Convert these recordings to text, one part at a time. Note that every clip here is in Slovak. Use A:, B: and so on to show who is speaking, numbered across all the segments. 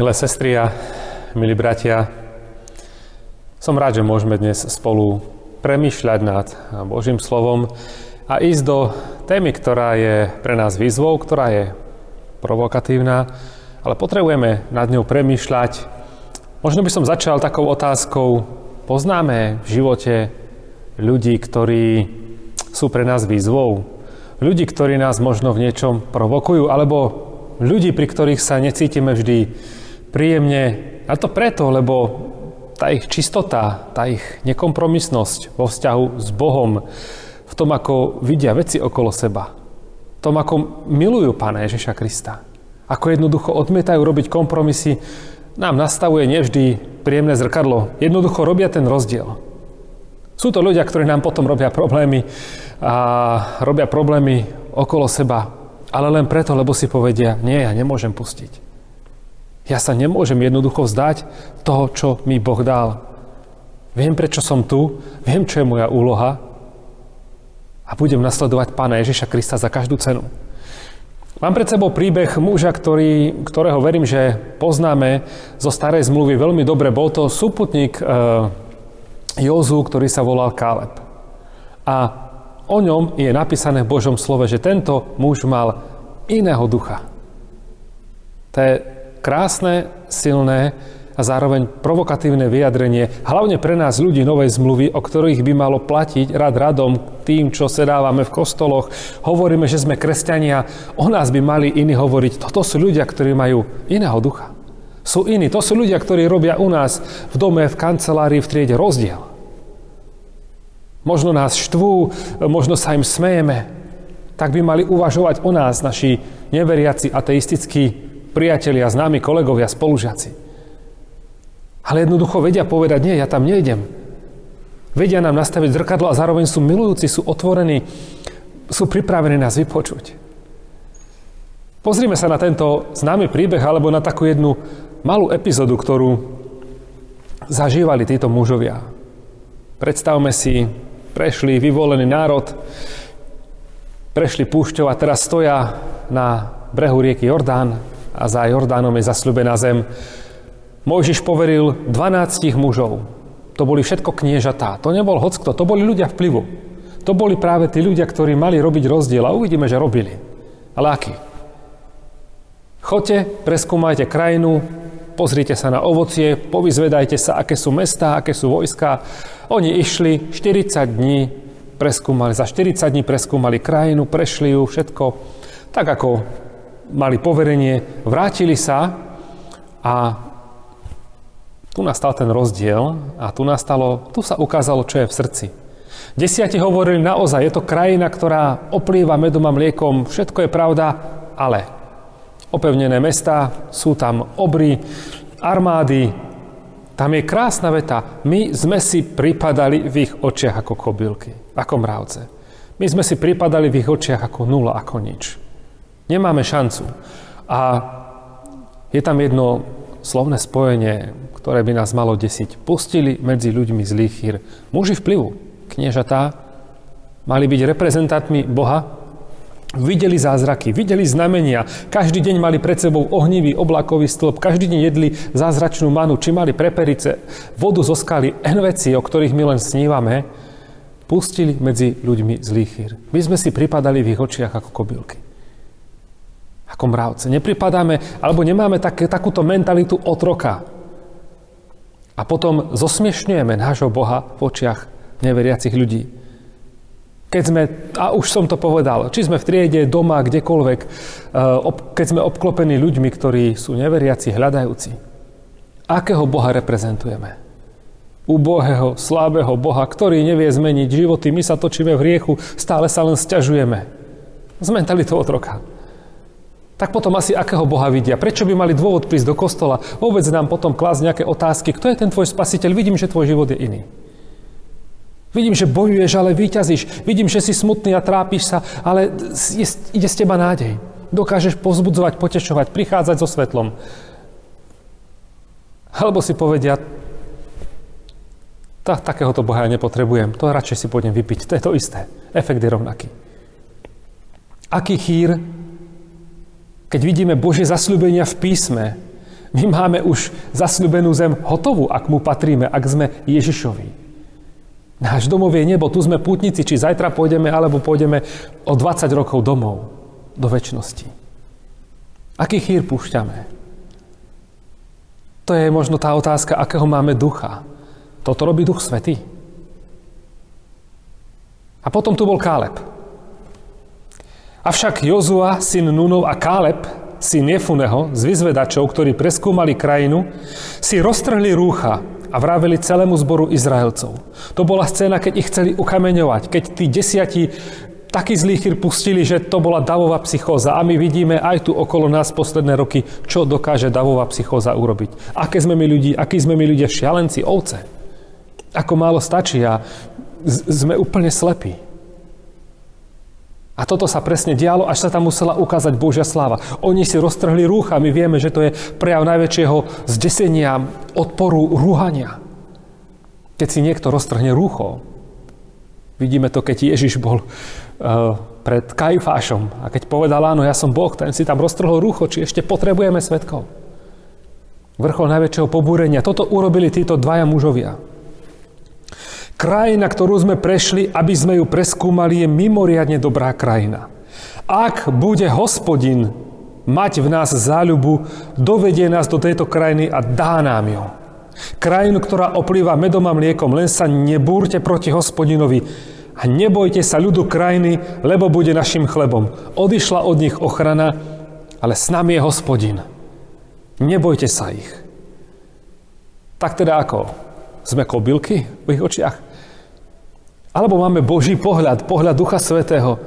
A: Milé sestry a milí bratia, som rád, že môžeme dnes spolu premyšľať nad Božím slovom a ísť do témy, ktorá je pre nás výzvou, ktorá je provokatívna, ale potrebujeme nad ňou premýšľať. Možno by som začal takou otázkou, poznáme v živote ľudí, ktorí sú pre nás výzvou? Ľudí, ktorí nás možno v niečom provokujú, alebo ľudí, pri ktorých sa necítime vždy príjemne. A to preto, lebo tá ich čistota, tá ich nekompromisnosť vo vzťahu s Bohom, v tom, ako vidia veci okolo seba, v tom, ako milujú Pána Ježiša Krista, ako jednoducho odmietajú robiť kompromisy, nám nastavuje nevždy príjemné zrkadlo. Jednoducho robia ten rozdiel. Sú to ľudia, ktorí nám potom robia problémy a robia problémy okolo seba, ale len preto, lebo si povedia, nie, ja nemôžem pustiť. Ja sa nemôžem jednoducho vzdať toho, čo mi Boh dal. Viem, prečo som tu, viem, čo je moja úloha a budem nasledovať Pána Ježiša Krista za každú cenu. Mám pred sebou príbeh muža, ktorý, ktorého verím, že poznáme zo starej zmluvy veľmi dobre. Bol to súputník e, Jozu, ktorý sa volal Káleb. A o ňom je napísané v Božom slove, že tento muž mal iného ducha. To je krásne, silné a zároveň provokatívne vyjadrenie, hlavne pre nás ľudí novej zmluvy, o ktorých by malo platiť rad radom tým, čo sedávame v kostoloch. Hovoríme, že sme kresťania, o nás by mali iní hovoriť. Toto sú ľudia, ktorí majú iného ducha. Sú iní. To sú ľudia, ktorí robia u nás v dome, v kancelárii, v triede rozdiel. Možno nás štvú, možno sa im smejeme. Tak by mali uvažovať o nás, naši neveriaci, ateistickí priatelia, známi kolegovia, spolužiaci. Ale jednoducho vedia povedať, nie, ja tam nejdem. Vedia nám nastaviť zrkadlo a zároveň sú milujúci, sú otvorení, sú pripravení nás vypočuť. Pozrime sa na tento známy príbeh alebo na takú jednu malú epizódu, ktorú zažívali títo mužovia. Predstavme si, prešli vyvolený národ, prešli púšťou a teraz stoja na brehu rieky Jordán, a za Jordánom je zasľubená zem. Mojžiš poveril 12 mužov. To boli všetko kniežatá. To nebol hockto, to boli ľudia vplyvu. To boli práve tí ľudia, ktorí mali robiť rozdiel a uvidíme, že robili. Ale aký? Choďte, preskúmajte krajinu, pozrite sa na ovocie, povyzvedajte sa, aké sú mestá, aké sú vojska. Oni išli 40 dní, preskúmali, za 40 dní preskúmali krajinu, prešli ju, všetko tak, ako mali poverenie, vrátili sa a tu nastal ten rozdiel a tu nastalo, tu sa ukázalo, čo je v srdci. Desiati hovorili naozaj, je to krajina, ktorá oplýva medom a mliekom, všetko je pravda, ale opevnené mesta, sú tam obry, armády, tam je krásna veta. My sme si pripadali v ich očiach ako kobylky, ako mravce. My sme si pripadali v ich očiach ako nula, ako nič. Nemáme šancu. A je tam jedno slovné spojenie, ktoré by nás malo desiť. Pustili medzi ľuďmi zlých chýr. Muži vplyvu, kniežatá, mali byť reprezentantmi Boha, videli zázraky, videli znamenia, každý deň mali pred sebou ohnivý oblakový stĺp, každý deň jedli zázračnú manu, či mali preperice, vodu zo skaly, en veci, o ktorých my len snívame, pustili medzi ľuďmi zlých chýr. My sme si pripadali v ich očiach ako kobylky ako mravce. Nepripadáme, alebo nemáme tak, takúto mentalitu otroka. A potom zosmiešňujeme nášho Boha v očiach neveriacich ľudí. Keď sme, a už som to povedal, či sme v triede, doma, kdekoľvek, eh, keď sme obklopení ľuďmi, ktorí sú neveriaci, hľadajúci, akého Boha reprezentujeme? Ubohého, slabého Boha, ktorý nevie zmeniť životy, my sa točíme v hriechu, stále sa len stiažujeme. Z mentalitou otroka tak potom asi akého Boha vidia? Prečo by mali dôvod prísť do kostola? Vôbec nám potom klásť nejaké otázky. Kto je ten tvoj spasiteľ? Vidím, že tvoj život je iný. Vidím, že bojuješ, ale vyťazíš. Vidím, že si smutný a trápiš sa, ale je, ide z teba nádej. Dokážeš pozbudzovať, potešovať, prichádzať so svetlom. Alebo si povedia, tak, takéhoto Boha ja nepotrebujem, to radšej si pôjdem vypiť. To je to isté. Efekt je rovnaký. Aký chýr keď vidíme Božie zasľúbenia v písme, My máme už zasľubenú zem hotovú, ak mu patríme, ak sme Ježišovi. Náš domov je nebo, tu sme pútnici, či zajtra pôjdeme, alebo pôjdeme o 20 rokov domov, do väčšnosti. Aký chýr púšťame? To je možno tá otázka, akého máme ducha. Toto robí duch svetý. A potom tu bol Káleb. Avšak Jozua, syn Nunov a Káleb, syn Jefuneho, z vyzvedačov, ktorí preskúmali krajinu, si roztrhli rúcha a vraveli celému zboru Izraelcov. To bola scéna, keď ich chceli ukameňovať, keď tí desiatí taký zlý chyr pustili, že to bola davová psychóza. A my vidíme aj tu okolo nás posledné roky, čo dokáže davová psychóza urobiť. Aké sme my ľudí, akí sme my ľudia šialenci, ovce. Ako málo stačí a sme úplne slepí. A toto sa presne dialo, až sa tam musela ukázať Božia sláva. Oni si roztrhli rúcha, my vieme, že to je prejav najväčšieho zdesenia, odporu, rúhania. Keď si niekto roztrhne rúcho, vidíme to, keď Ježiš bol uh, pred Kajfášom a keď povedal, áno, ja som Boh, ten si tam roztrhol rúcho, či ešte potrebujeme svetkov. Vrchol najväčšieho pobúrenia. Toto urobili títo dvaja mužovia. Krajina, ktorú sme prešli, aby sme ju preskúmali, je mimoriadne dobrá krajina. Ak bude hospodin mať v nás záľubu, dovedie nás do tejto krajiny a dá nám ju. Krajinu, ktorá oplýva medom a mliekom, len sa nebúrte proti hospodinovi a nebojte sa ľudu krajiny, lebo bude našim chlebom. Odišla od nich ochrana, ale s nami je hospodin. Nebojte sa ich. Tak teda ako? Sme kobylky v ich očiach? Alebo máme Boží pohľad, pohľad Ducha Svetého.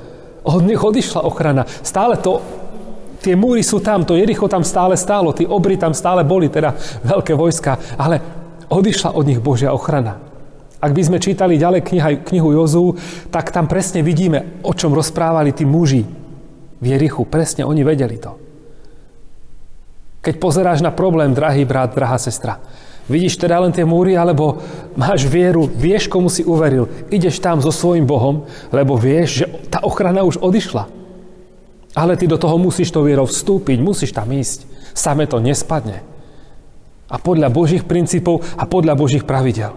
A: Od nich odišla ochrana. Stále to, tie múry sú tam, to Jericho tam stále stálo, tí obry tam stále boli, teda veľké vojska, ale odišla od nich Božia ochrana. Ak by sme čítali ďalej kniha, knihu Jozú, tak tam presne vidíme, o čom rozprávali tí muži v Jerichu. Presne oni vedeli to. Keď pozeráš na problém, drahý brat, drahá sestra, Vidíš teda len tie múry, alebo máš vieru, vieš, komu si uveril. Ideš tam so svojím Bohom, lebo vieš, že tá ochrana už odišla. Ale ty do toho musíš to vierou vstúpiť, musíš tam ísť. Same to nespadne. A podľa Božích princípov a podľa Božích pravidel.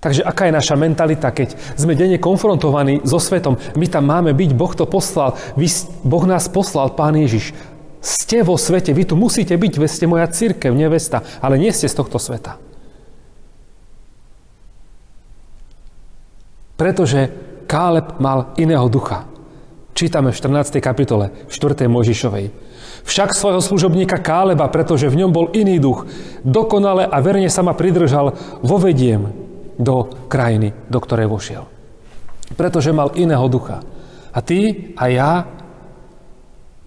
A: Takže aká je naša mentalita, keď sme denne konfrontovaní so svetom? My tam máme byť, Boh to poslal, Boh nás poslal, Pán Ježiš. Ste vo svete, vy tu musíte byť, vy ste moja církev, nevesta, ale nie ste z tohto sveta. Pretože Káleb mal iného ducha. Čítame v 14. kapitole, v 4. Možišovej. Však svojho služobníka Káleba, pretože v ňom bol iný duch, dokonale a verne sa ma pridržal, vovediem do krajiny, do ktorej vošiel. Pretože mal iného ducha. A ty a ja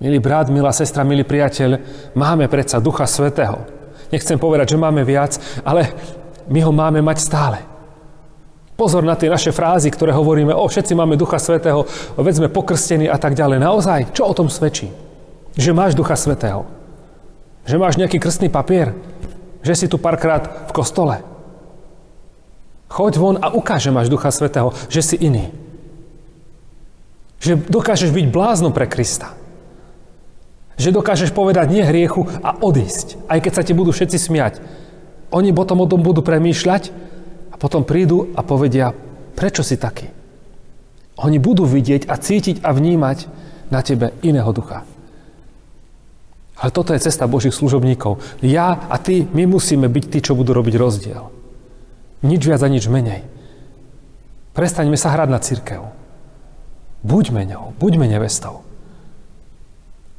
A: Milý brat, milá sestra, milý priateľ, máme predsa Ducha Svetého. Nechcem povedať, že máme viac, ale my ho máme mať stále. Pozor na tie naše frázy, ktoré hovoríme, o, všetci máme Ducha Svetého, veď sme pokrstení a tak ďalej. Naozaj, čo o tom svedčí? Že máš Ducha Svetého. Že máš nejaký krstný papier. Že si tu párkrát v kostole. Choď von a ukáž, že máš Ducha Svetého, že si iný. Že dokážeš byť bláznom pre Krista. Že dokážeš povedať nie hriechu a odísť, aj keď sa ti budú všetci smiať. Oni potom o tom budú premýšľať a potom prídu a povedia, prečo si taký? Oni budú vidieť a cítiť a vnímať na tebe iného ducha. Ale toto je cesta Božích služobníkov. Ja a ty, my musíme byť tí, čo budú robiť rozdiel. Nič viac a nič menej. Prestaňme sa hrať na církev. Buďme ňou, buďme nevestou.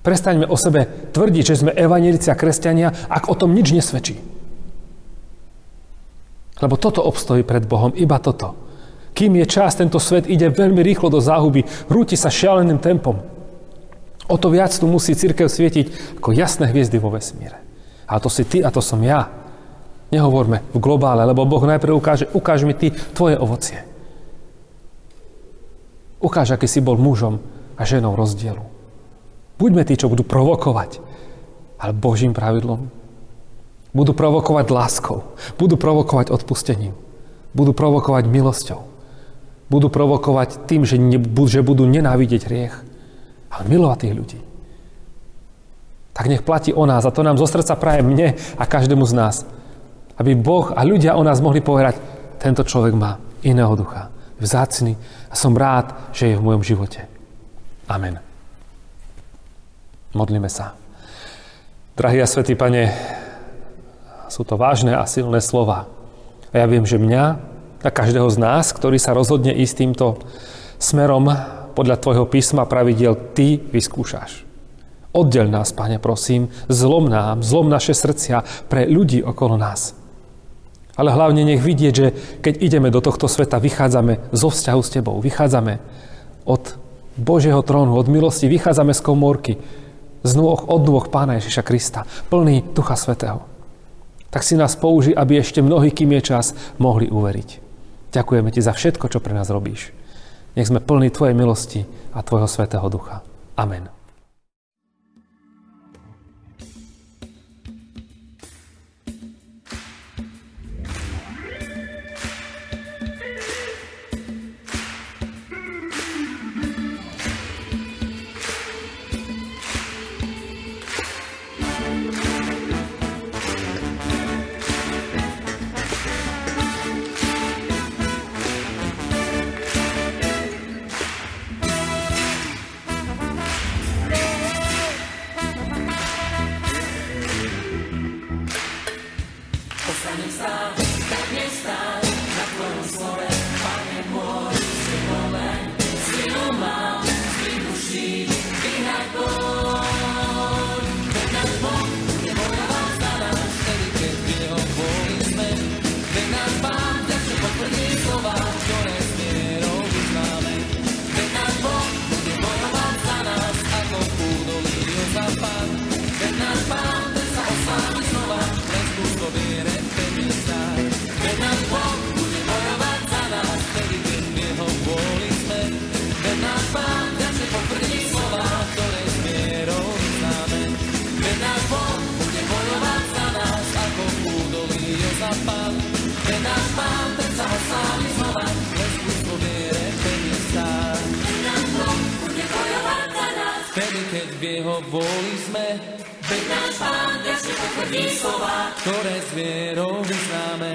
A: Prestaňme o sebe tvrdiť, že sme evanelici a kresťania, ak o tom nič nesvedčí. Lebo toto obstojí pred Bohom, iba toto. Kým je čas, tento svet ide veľmi rýchlo do záhuby, rúti sa šialeným tempom. O to viac tu musí církev svietiť ako jasné hviezdy vo vesmíre. A to si ty a to som ja. Nehovorme v globále, lebo Boh najprv ukáže, ukáž mi ty tvoje ovocie. Ukáž, aký si bol mužom a ženou rozdielu. Buďme tí, čo budú provokovať, ale Božím pravidlom. Budú provokovať láskou, budú provokovať odpustením, budú provokovať milosťou, budú provokovať tým, že, ne, že budú nenávidieť hriech, ale milovať tých ľudí. Tak nech platí o nás a to nám zo srdca praje mne a každému z nás. Aby Boh a ľudia o nás mohli povedať, tento človek má iného ducha, vzácny a som rád, že je v mojom živote. Amen. Modlíme sa. Drahý a svätý Pane, sú to vážne a silné slova. A ja viem, že mňa a každého z nás, ktorý sa rozhodne ísť týmto smerom podľa Tvojho písma pravidel, Ty vyskúšaš. Oddel nás, Pane, prosím, zlom nám, zlom naše srdcia pre ľudí okolo nás. Ale hlavne nech vidieť, že keď ideme do tohto sveta, vychádzame zo vzťahu s Tebou, vychádzame od Božieho trónu, od milosti, vychádzame z komórky, z nôh, od nôh Pána Ježiša Krista, plný Ducha Svetého. Tak si nás použi, aby ešte mnohí, kým je čas, mohli uveriť. Ďakujeme Ti za všetko, čo pre nás robíš. Nech sme plní Tvojej milosti a Tvojho Svetého Ducha. Amen.
B: Potvrdí slova, ktoré s vierou vyznáme.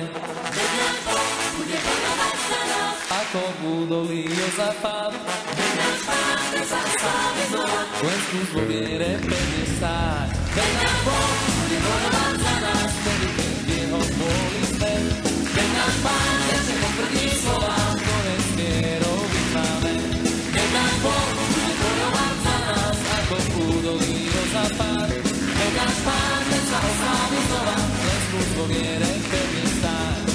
B: Veď Boh bude bojovať za nás, ako v údolí Jozafát. Veď náš Pán veď sa sláve znova, len skús vo viere pevne stáť. Veď Boh bude bojovať za nás, vtedy keď jeho vôli sme. Veď náš Pán večne potvrdí slova, ktoré s vierou vyznáme. Veď náš Boh údolí o západ. Keď náš pán, sa oslávi znova, len skús vo viere pevne stáť.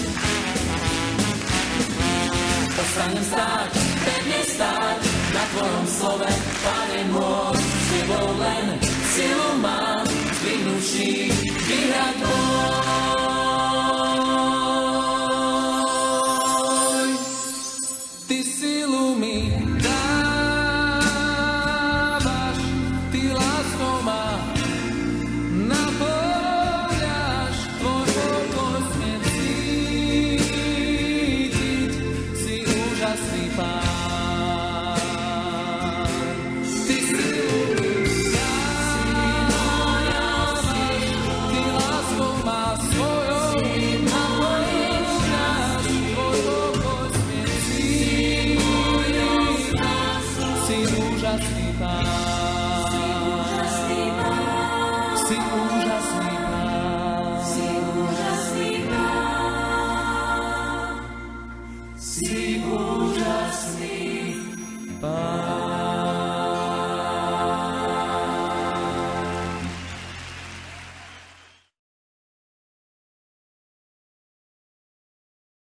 B: Ostanem stáť, pevne stáť, na Tvojom slove, Pane môj, s Tebou len silu mám, zdvihnúť